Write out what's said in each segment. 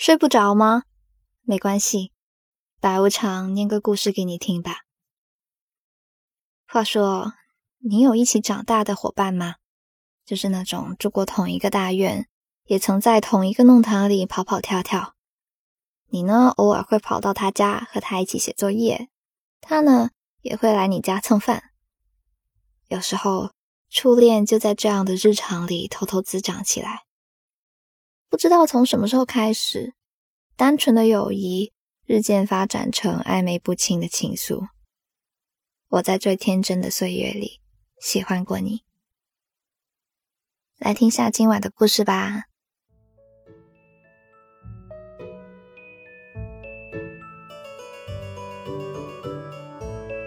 睡不着吗？没关系，白无常念个故事给你听吧。话说，你有一起长大的伙伴吗？就是那种住过同一个大院，也曾在同一个弄堂里跑跑跳跳。你呢，偶尔会跑到他家和他一起写作业，他呢也会来你家蹭饭。有时候，初恋就在这样的日常里偷偷滋长起来。不知道从什么时候开始，单纯的友谊日渐发展成暧昧不清的情愫。我在最天真的岁月里喜欢过你。来听下今晚的故事吧。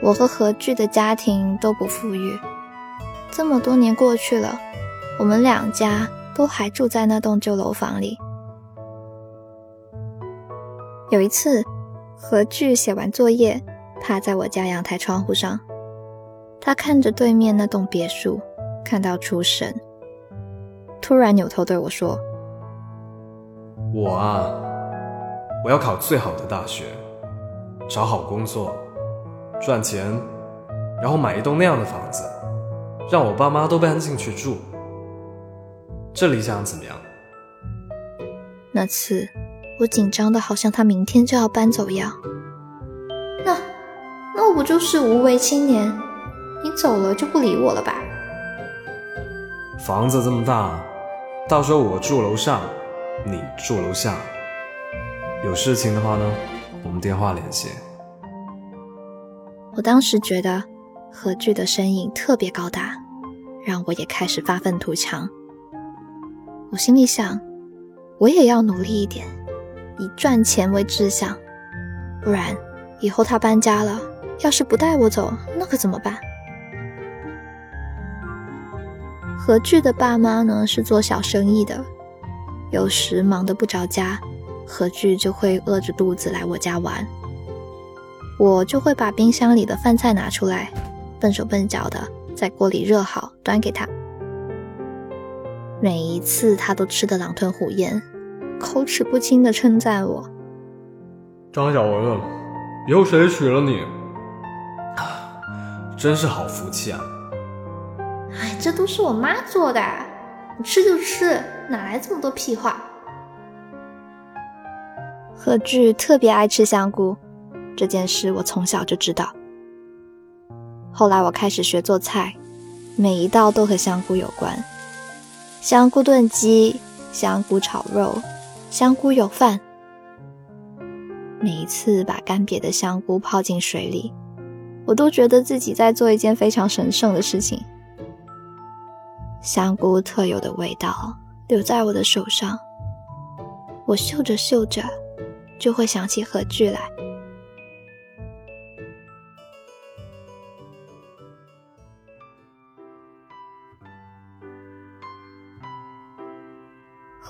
我和何惧的家庭都不富裕，这么多年过去了，我们两家。都还住在那栋旧楼房里。有一次，何惧写完作业，趴在我家阳台窗户上，他看着对面那栋别墅，看到出神，突然扭头对我说：“我啊，我要考最好的大学，找好工作，赚钱，然后买一栋那样的房子，让我爸妈都搬进去住。”这理想怎么样？那次我紧张的好像他明天就要搬走一样。那那我不就是无为青年？你走了就不理我了吧？房子这么大，到时候我住楼上，你住楼下。有事情的话呢，我们电话联系。我当时觉得何惧的身影特别高大，让我也开始发愤图强。我心里想，我也要努力一点，以赚钱为志向，不然以后他搬家了，要是不带我走，那可怎么办？何惧的爸妈呢是做小生意的，有时忙得不着家，何惧就会饿着肚子来我家玩，我就会把冰箱里的饭菜拿出来，笨手笨脚的在锅里热好，端给他。每一次他都吃得狼吞虎咽，口齿不清地称赞我：“张小文，以后谁娶了你，真是好福气啊！”哎，这都是我妈做的，你吃就吃，哪来这么多屁话？何惧特别爱吃香菇，这件事我从小就知道。后来我开始学做菜，每一道都和香菇有关。香菇炖鸡、香菇炒肉、香菇油饭。每一次把干瘪的香菇泡进水里，我都觉得自己在做一件非常神圣的事情。香菇特有的味道留在我的手上，我嗅着嗅着，就会想起何惧来。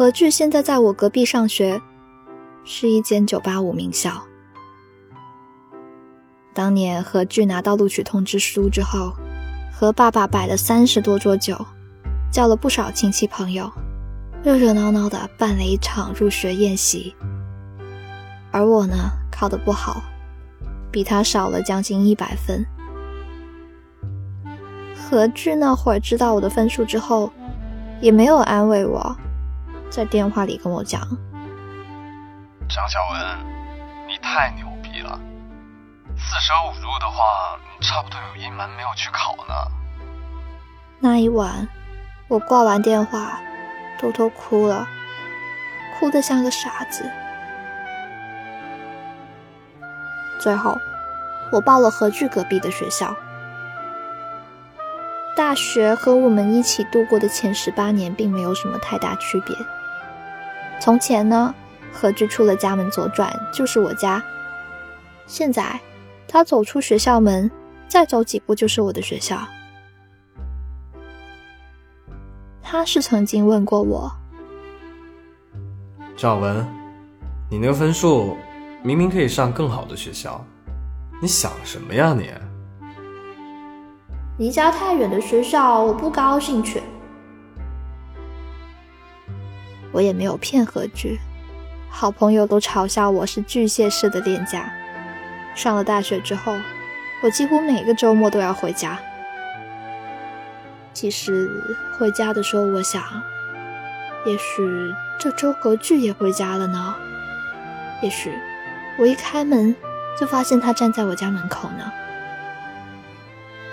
何惧现在在我隔壁上学，是一间985名校。当年何惧拿到录取通知书之后，和爸爸摆了三十多桌酒，叫了不少亲戚朋友，热热闹闹的办了一场入学宴席。而我呢，考得不好，比他少了将近一百分。何惧那会儿知道我的分数之后，也没有安慰我。在电话里跟我讲：“张小文，你太牛逼了！四舍五入的话，你差不多有一门没有去考呢。”那一晚，我挂完电话，偷偷哭了，哭得像个傻子。最后，我报了何惧隔壁的学校。大学和我们一起度过的前十八年，并没有什么太大区别。从前呢，何惧出了家门左转就是我家。现在，他走出学校门，再走几步就是我的学校。他是曾经问过我：“赵文，你那个分数明明可以上更好的学校，你想什么呀你？”离家太远的学校，我不高兴去。我也没有骗何惧，好朋友都嘲笑我是巨蟹式的恋家。上了大学之后，我几乎每个周末都要回家。其实回家的时候，我想，也许这周何惧也回家了呢。也许我一开门就发现他站在我家门口呢。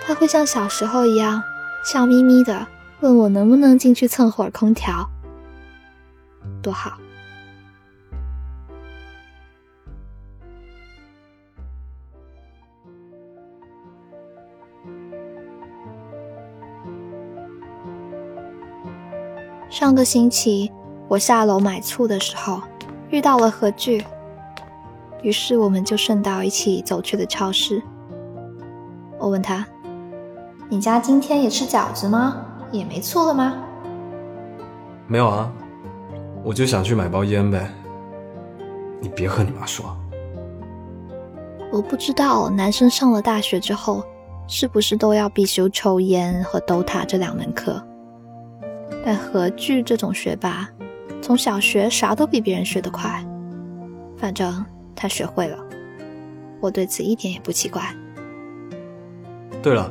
他会像小时候一样笑眯眯的问我能不能进去蹭会儿空调，多好。上个星期我下楼买醋的时候遇到了何惧，于是我们就顺道一起走去了超市。我问他：“你家今天也吃饺子吗？也没醋了吗？”“没有啊，我就想去买包烟呗。”“你别和你妈说。”我不知道男生上了大学之后是不是都要必修抽烟和 DOTA 这两门课。但何惧这种学霸，从小学啥都比别人学得快。反正他学会了，我对此一点也不奇怪。对了，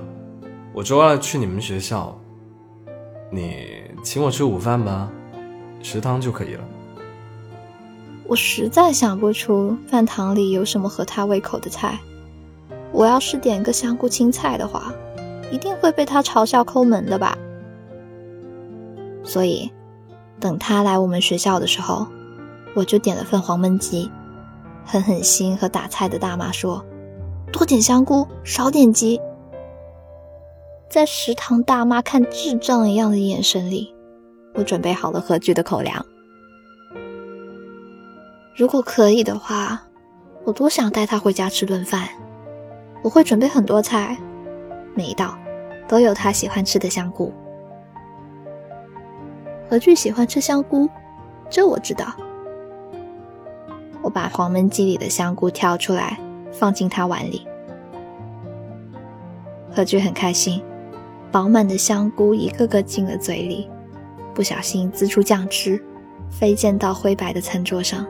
我周二去你们学校，你请我吃午饭吧，食堂就可以了。我实在想不出饭堂里有什么合他胃口的菜。我要是点个香菇青菜的话，一定会被他嘲笑抠门的吧。所以，等他来我们学校的时候，我就点了份黄焖鸡，狠狠心和打菜的大妈说：“多点香菇，少点鸡。”在食堂大妈看智障一样的眼神里，我准备好了何惧的口粮。如果可以的话，我多想带他回家吃顿饭。我会准备很多菜，每一道都有他喜欢吃的香菇。何惧喜欢吃香菇，这我知道。我把黄焖鸡里的香菇挑出来，放进他碗里。何惧很开心，饱满的香菇一个个进了嘴里，不小心滋出酱汁，飞溅到灰白的餐桌上。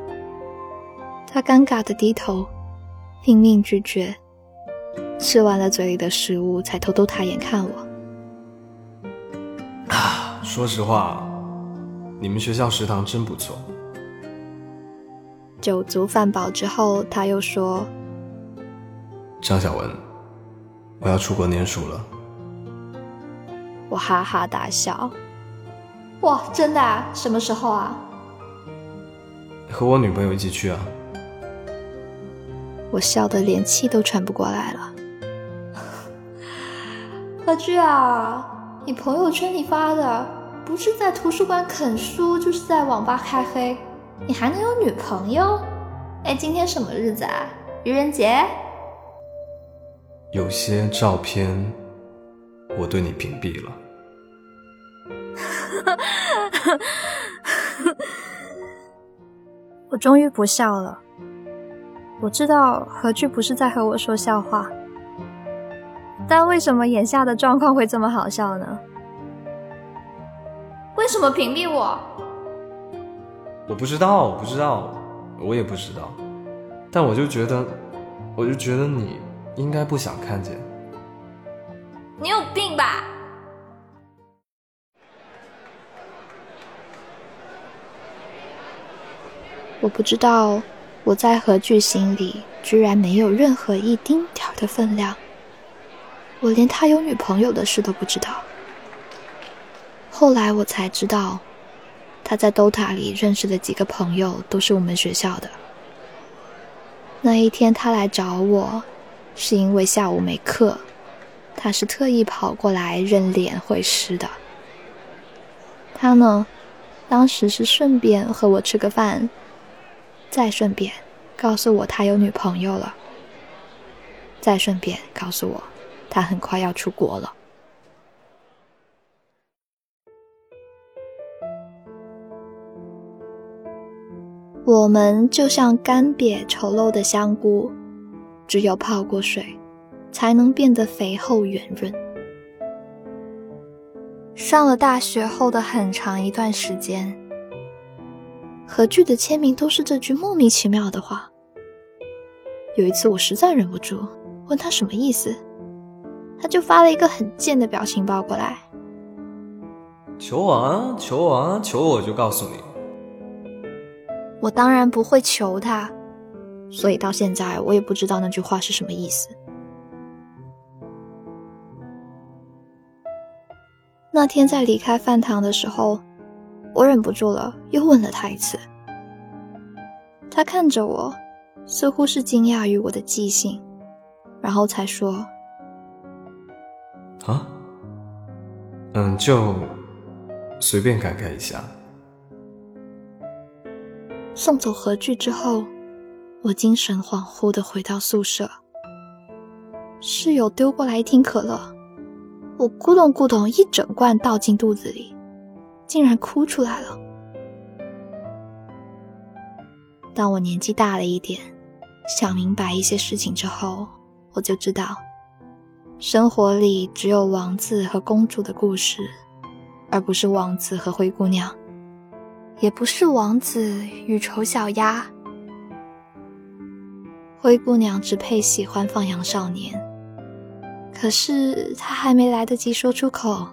他尴尬的低头，拼命拒绝，吃完了嘴里的食物，才偷偷抬眼看我。啊，说实话。你们学校食堂真不错。酒足饭饱之后，他又说：“张小文，我要出国念书了。”我哈哈大笑：“哇，真的？啊？什么时候啊？”和我女朋友一起去啊！我笑得连气都喘不过来了。何惧啊，你朋友圈里发的。不是在图书馆啃书，就是在网吧开黑，你还能有女朋友？哎，今天什么日子啊？愚人节？有些照片我对你屏蔽了。我终于不笑了。我知道何惧不是在和我说笑话，但为什么眼下的状况会这么好笑呢？为什么屏蔽我？我不知道，我不知道，我也不知道。但我就觉得，我就觉得你应该不想看见。你有病吧？我不知道，我在何惧心里居然没有任何一丁点儿的分量。我连他有女朋友的事都不知道。后来我才知道，他在 DOTA 里认识的几个朋友都是我们学校的。那一天他来找我，是因为下午没课，他是特意跑过来认脸会师的。他呢，当时是顺便和我吃个饭，再顺便告诉我他有女朋友了，再顺便告诉我他很快要出国了。我们就像干瘪丑陋的香菇，只有泡过水，才能变得肥厚圆润。上了大学后的很长一段时间，何惧的签名都是这句莫名其妙的话。有一次我实在忍不住问他什么意思，他就发了一个很贱的表情包过来。求我啊，求我啊，求我就告诉你。我当然不会求他，所以到现在我也不知道那句话是什么意思。那天在离开饭堂的时候，我忍不住了，又问了他一次。他看着我，似乎是惊讶于我的记性，然后才说：“啊，嗯，就随便感慨一下。”送走何惧之后，我精神恍惚的回到宿舍。室友丢过来一听可乐，我咕咚咕咚一整罐倒进肚子里，竟然哭出来了。当我年纪大了一点，想明白一些事情之后，我就知道，生活里只有王子和公主的故事，而不是王子和灰姑娘。也不是王子与丑小鸭，灰姑娘只配喜欢放羊少年。可是她还没来得及说出口，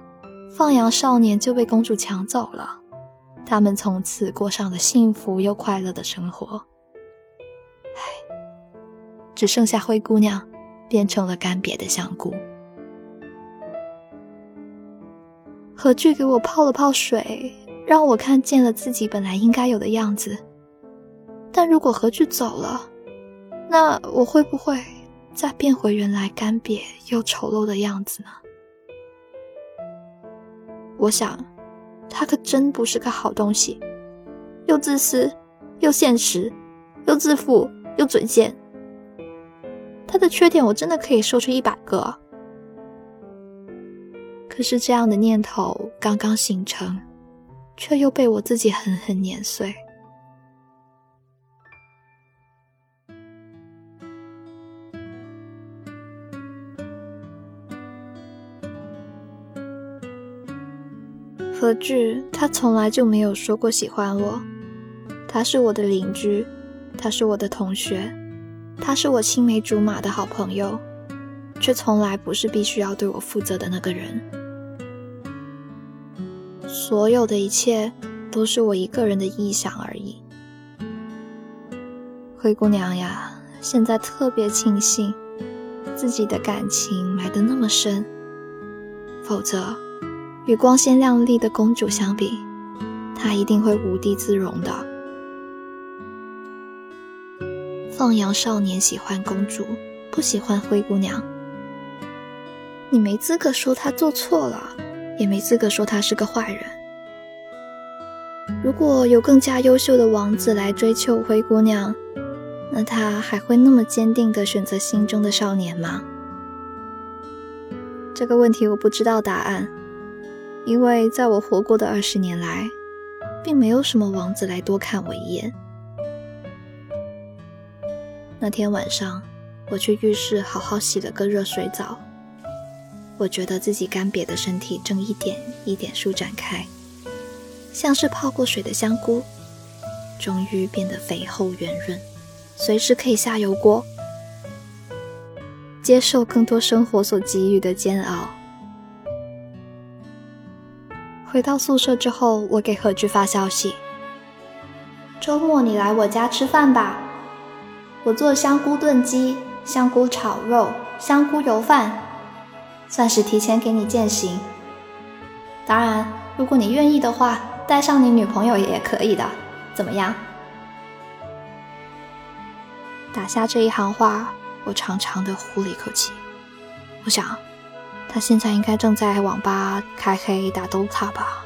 放羊少年就被公主抢走了。他们从此过上了幸福又快乐的生活。唉，只剩下灰姑娘变成了干瘪的香菇。何惧给我泡了泡水。让我看见了自己本来应该有的样子，但如果何惧走了，那我会不会再变回原来干瘪又丑陋的样子呢？我想，他可真不是个好东西，又自私，又现实，又自负，又嘴贱。他的缺点我真的可以说出一百个，可是这样的念头刚刚形成。却又被我自己狠狠碾碎。何惧，他从来就没有说过喜欢我。他是我的邻居，他是我的同学，他是我青梅竹马的好朋友，却从来不是必须要对我负责的那个人。所有的一切都是我一个人的臆想而已。灰姑娘呀，现在特别庆幸自己的感情埋得那么深，否则与光鲜亮丽的公主相比，她一定会无地自容的。放羊少年喜欢公主，不喜欢灰姑娘，你没资格说他做错了，也没资格说他是个坏人。如果有更加优秀的王子来追求灰姑娘，那他还会那么坚定地选择心中的少年吗？这个问题我不知道答案，因为在我活过的二十年来，并没有什么王子来多看我一眼。那天晚上，我去浴室好好洗了个热水澡，我觉得自己干瘪的身体正一点一点舒展开。像是泡过水的香菇，终于变得肥厚圆润，随时可以下油锅，接受更多生活所给予的煎熬。回到宿舍之后，我给何惧发消息：“周末你来我家吃饭吧，我做香菇炖鸡、香菇炒肉、香菇油饭，算是提前给你践行。当然，如果你愿意的话。”带上你女朋友也可以的，怎么样？打下这一行话，我长长的呼了一口气。我想，他现在应该正在网吧开黑打 DOTA 吧。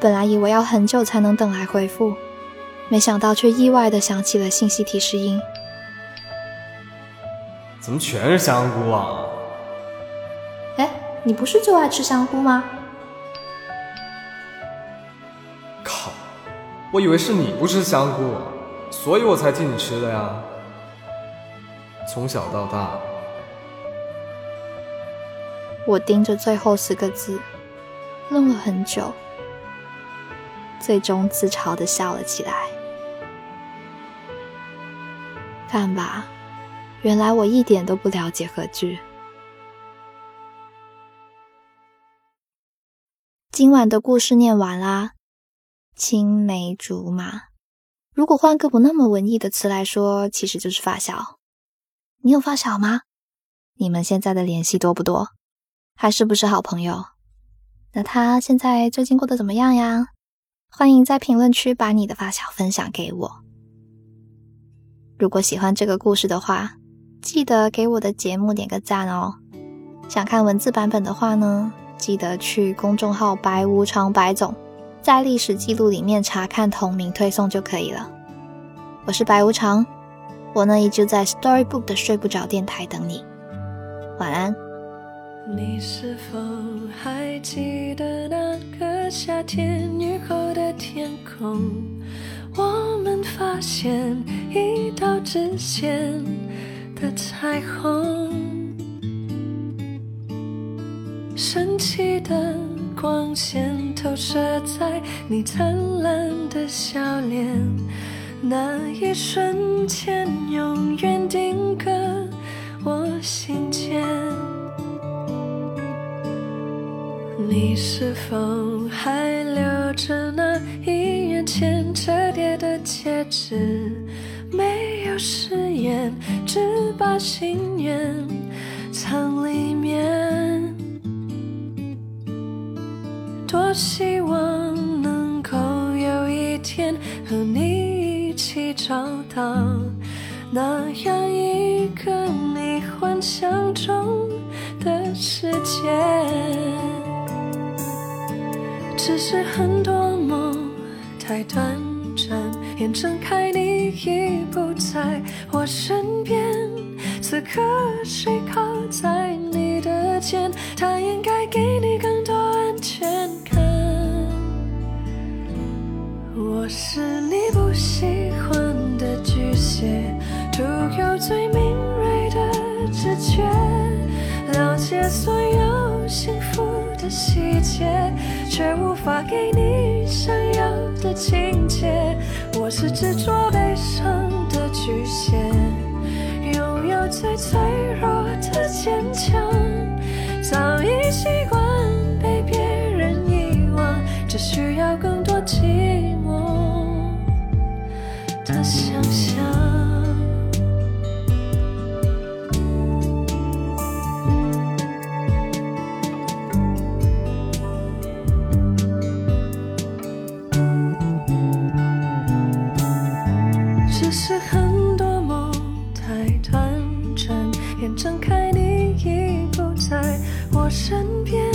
本来以为要很久才能等来回复，没想到却意外的响起了信息提示音。怎么全是香菇啊？哎，你不是就爱吃香菇吗？靠我以为是你不吃香菇，所以我才替你吃的呀。从小到大，我盯着最后四个字，愣了很久。最终自嘲的笑了起来。看吧，原来我一点都不了解何惧。今晚的故事念完啦，青梅竹马。如果换个不那么文艺的词来说，其实就是发小。你有发小吗？你们现在的联系多不多？还是不是好朋友？那他现在最近过得怎么样呀？欢迎在评论区把你的发小分享给我。如果喜欢这个故事的话，记得给我的节目点个赞哦。想看文字版本的话呢？记得去公众号“白无常白总”在历史记录里面查看同名推送就可以了。我是白无常，我呢依旧在 Storybook 的睡不着电台等你。晚安。你是否还记得那个夏天雨后的天空？我们发现一道直线的彩虹。神奇的光线投射在你灿烂的笑脸，那一瞬间永远定格我心间。你是否还留着那一元钱折叠的戒指？没有誓言，只把心愿藏里面。多希望能够有一天和你一起找到那样一个你幻想中的世界。只是很多梦太短暂，眼睁开你已不在我身边。此刻谁靠在你的肩？他应该给你更多安全感。我是你不喜欢的巨蟹，独有最敏锐的直觉，了解所有幸福的细节，却无法给你想要的情节。我是执着悲伤的巨蟹，身边。